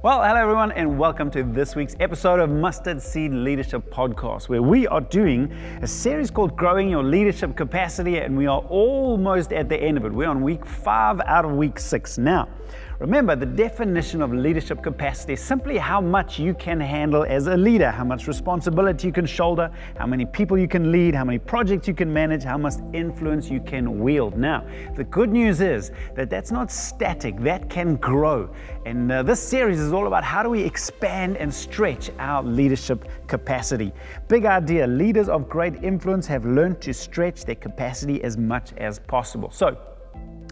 Well, hello everyone, and welcome to this week's episode of Mustard Seed Leadership Podcast, where we are doing a series called Growing Your Leadership Capacity, and we are almost at the end of it. We're on week five out of week six now. Remember, the definition of leadership capacity is simply how much you can handle as a leader, how much responsibility you can shoulder, how many people you can lead, how many projects you can manage, how much influence you can wield. Now, the good news is that that's not static, that can grow. And uh, this series is all about how do we expand and stretch our leadership capacity. Big idea leaders of great influence have learned to stretch their capacity as much as possible. So,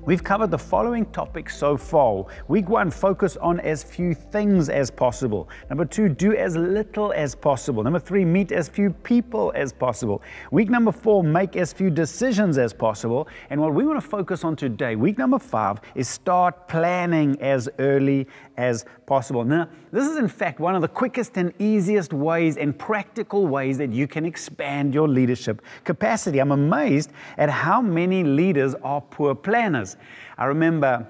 We've covered the following topics so far. Week one, focus on as few things as possible. Number two, do as little as possible. Number three, meet as few people as possible. Week number four, make as few decisions as possible. And what we want to focus on today, week number five, is start planning as early as possible. Now, this is in fact one of the quickest and easiest ways and practical ways that you can expand your leadership capacity. I'm amazed at how many leaders are poor planners. I remember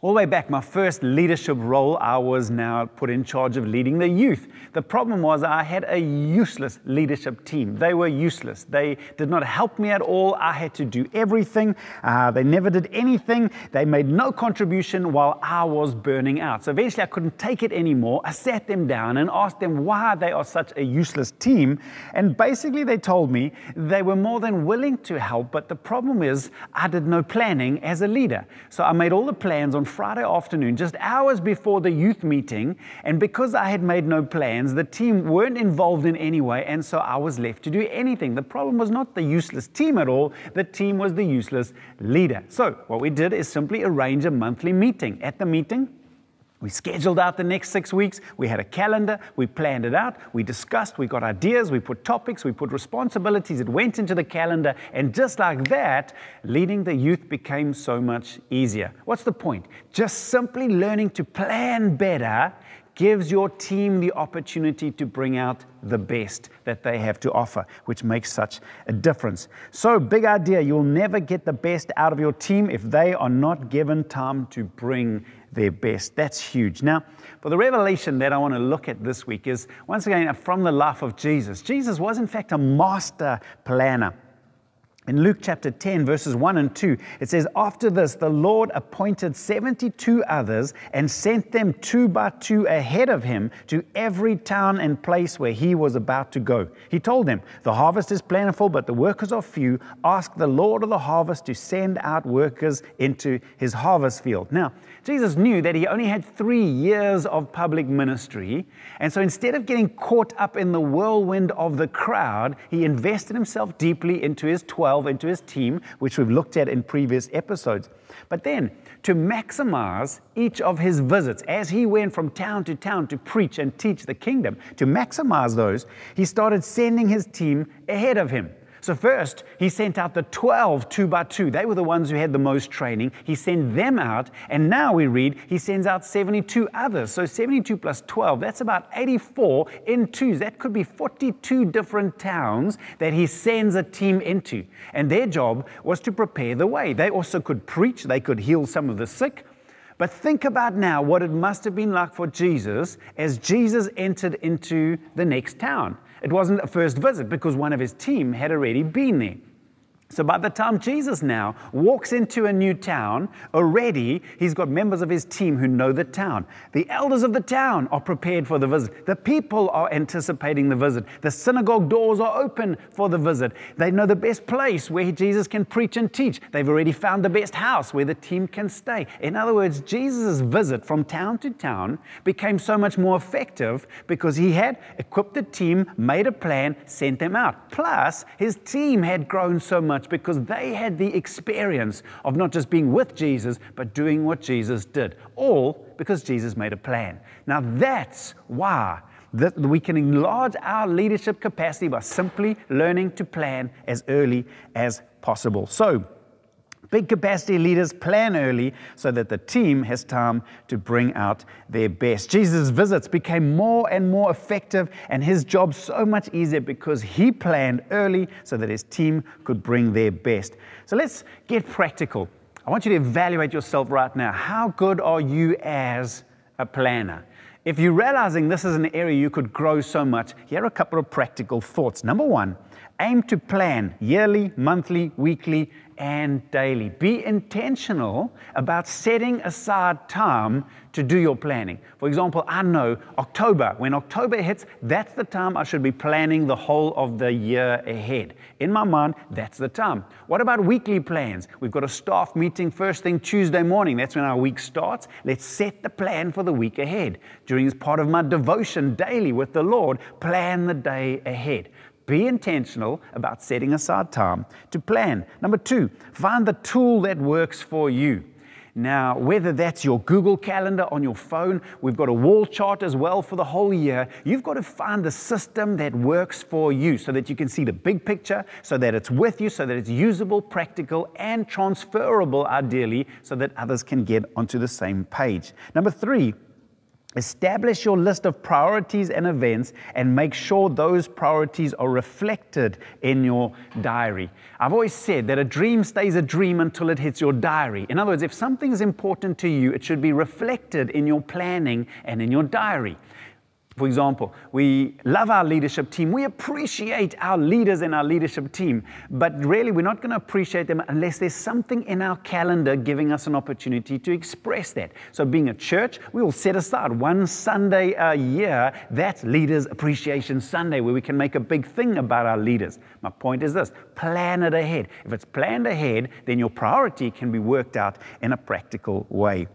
all the way back, my first leadership role, I was now put in charge of leading the youth. The problem was I had a useless leadership team. They were useless. They did not help me at all. I had to do everything. Uh, they never did anything. They made no contribution while I was burning out. So eventually I couldn't take it anymore. I sat them down and asked them why they are such a useless team. And basically they told me they were more than willing to help, but the problem is I did no planning as a leader. So I made all the plans on Friday afternoon, just hours before the youth meeting. And because I had made no plans, the team weren't involved in any way. And so I was left to do anything. The problem was not the useless team at all, the team was the useless leader. So what we did is simply arrange a monthly meeting. At the meeting, we scheduled out the next six weeks. We had a calendar. We planned it out. We discussed. We got ideas. We put topics. We put responsibilities. It went into the calendar. And just like that, leading the youth became so much easier. What's the point? Just simply learning to plan better gives your team the opportunity to bring out the best that they have to offer, which makes such a difference. So, big idea you'll never get the best out of your team if they are not given time to bring their best. That's huge. Now, for the revelation that I want to look at this week is once again from the life of Jesus. Jesus was, in fact, a master planner. In Luke chapter 10, verses 1 and 2, it says, After this, the Lord appointed 72 others and sent them two by two ahead of him to every town and place where he was about to go. He told them, The harvest is plentiful, but the workers are few. Ask the Lord of the harvest to send out workers into his harvest field. Now, Jesus knew that he only had three years of public ministry. And so instead of getting caught up in the whirlwind of the crowd, he invested himself deeply into his 12, into his team, which we've looked at in previous episodes. But then, to maximize each of his visits as he went from town to town to preach and teach the kingdom, to maximize those, he started sending his team ahead of him. So, first, he sent out the 12 two by two. They were the ones who had the most training. He sent them out. And now we read he sends out 72 others. So, 72 plus 12, that's about 84 in twos. That could be 42 different towns that he sends a team into. And their job was to prepare the way. They also could preach, they could heal some of the sick. But think about now what it must have been like for Jesus as Jesus entered into the next town. It wasn't a first visit because one of his team had already been there. So by the time Jesus now walks into a new town, already he's got members of his team who know the town. The elders of the town are prepared for the visit. The people are anticipating the visit. The synagogue doors are open for the visit. They know the best place where Jesus can preach and teach. They've already found the best house where the team can stay. In other words, Jesus' visit from town to town became so much more effective because he had equipped the team, made a plan, sent them out. Plus, his team had grown so much much because they had the experience of not just being with Jesus, but doing what Jesus did. All because Jesus made a plan. Now, that's why that we can enlarge our leadership capacity by simply learning to plan as early as possible. So, Big capacity leaders plan early so that the team has time to bring out their best. Jesus' visits became more and more effective and his job so much easier because he planned early so that his team could bring their best. So let's get practical. I want you to evaluate yourself right now. How good are you as a planner? If you're realizing this is an area you could grow so much, here are a couple of practical thoughts. Number one, aim to plan yearly, monthly, weekly, and daily. Be intentional about setting aside time to do your planning. For example, I know October, when October hits, that's the time I should be planning the whole of the year ahead. In my mind, that's the time. What about weekly plans? We've got a staff meeting first thing Tuesday morning. That's when our week starts. Let's set the plan for the week ahead. During this part of my devotion daily with the Lord, plan the day ahead. Be intentional about setting aside time to plan. Number two, find the tool that works for you. Now, whether that's your Google Calendar on your phone, we've got a wall chart as well for the whole year. You've got to find the system that works for you so that you can see the big picture, so that it's with you, so that it's usable, practical, and transferable, ideally, so that others can get onto the same page. Number three, Establish your list of priorities and events and make sure those priorities are reflected in your diary. I've always said that a dream stays a dream until it hits your diary. In other words, if something is important to you, it should be reflected in your planning and in your diary. For example, we love our leadership team. We appreciate our leaders in our leadership team, but really we're not going to appreciate them unless there's something in our calendar giving us an opportunity to express that. So, being a church, we will set aside one Sunday a year, that's Leaders Appreciation Sunday, where we can make a big thing about our leaders. My point is this plan it ahead. If it's planned ahead, then your priority can be worked out in a practical way.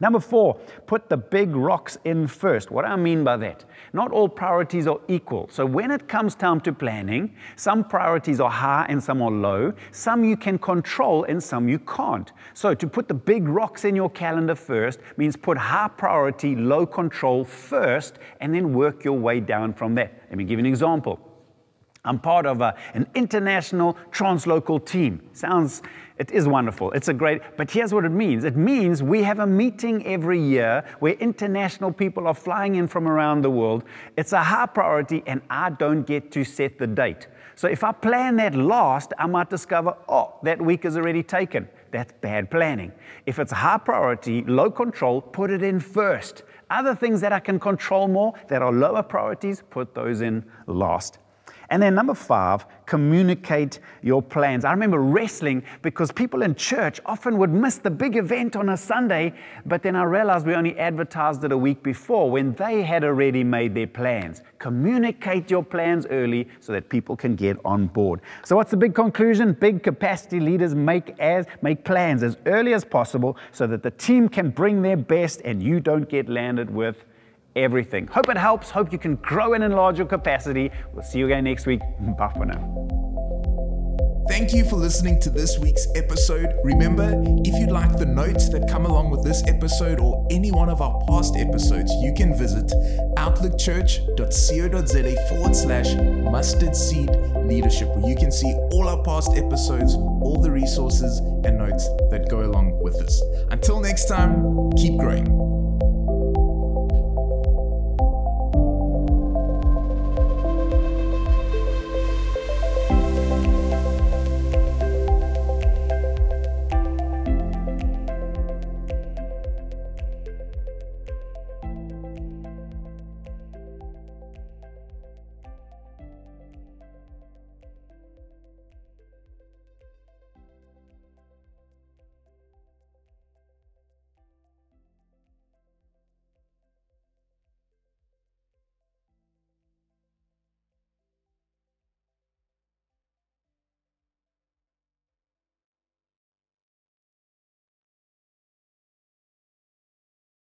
Number four, put the big rocks in first. What do I mean by that? Not all priorities are equal. So when it comes time to planning, some priorities are high and some are low. Some you can control and some you can't. So to put the big rocks in your calendar first means put high priority, low control first, and then work your way down from there. Let me give you an example. I'm part of a, an international translocal team. Sounds, it is wonderful. It's a great, but here's what it means it means we have a meeting every year where international people are flying in from around the world. It's a high priority, and I don't get to set the date. So if I plan that last, I might discover, oh, that week is already taken. That's bad planning. If it's high priority, low control, put it in first. Other things that I can control more, that are lower priorities, put those in last. And then number five, communicate your plans. I remember wrestling because people in church often would miss the big event on a Sunday, but then I realized we only advertised it a week before when they had already made their plans. Communicate your plans early so that people can get on board. So what's the big conclusion? Big capacity leaders make as make plans as early as possible so that the team can bring their best and you don't get landed with everything. Hope it helps. Hope you can grow and enlarge your capacity. We'll see you again next week. Bye for now. Thank you for listening to this week's episode. Remember, if you'd like the notes that come along with this episode or any one of our past episodes, you can visit outlookchurch.co.za forward slash mustard seed leadership, where you can see all our past episodes, all the resources and notes that go along with this. Until next time, keep growing.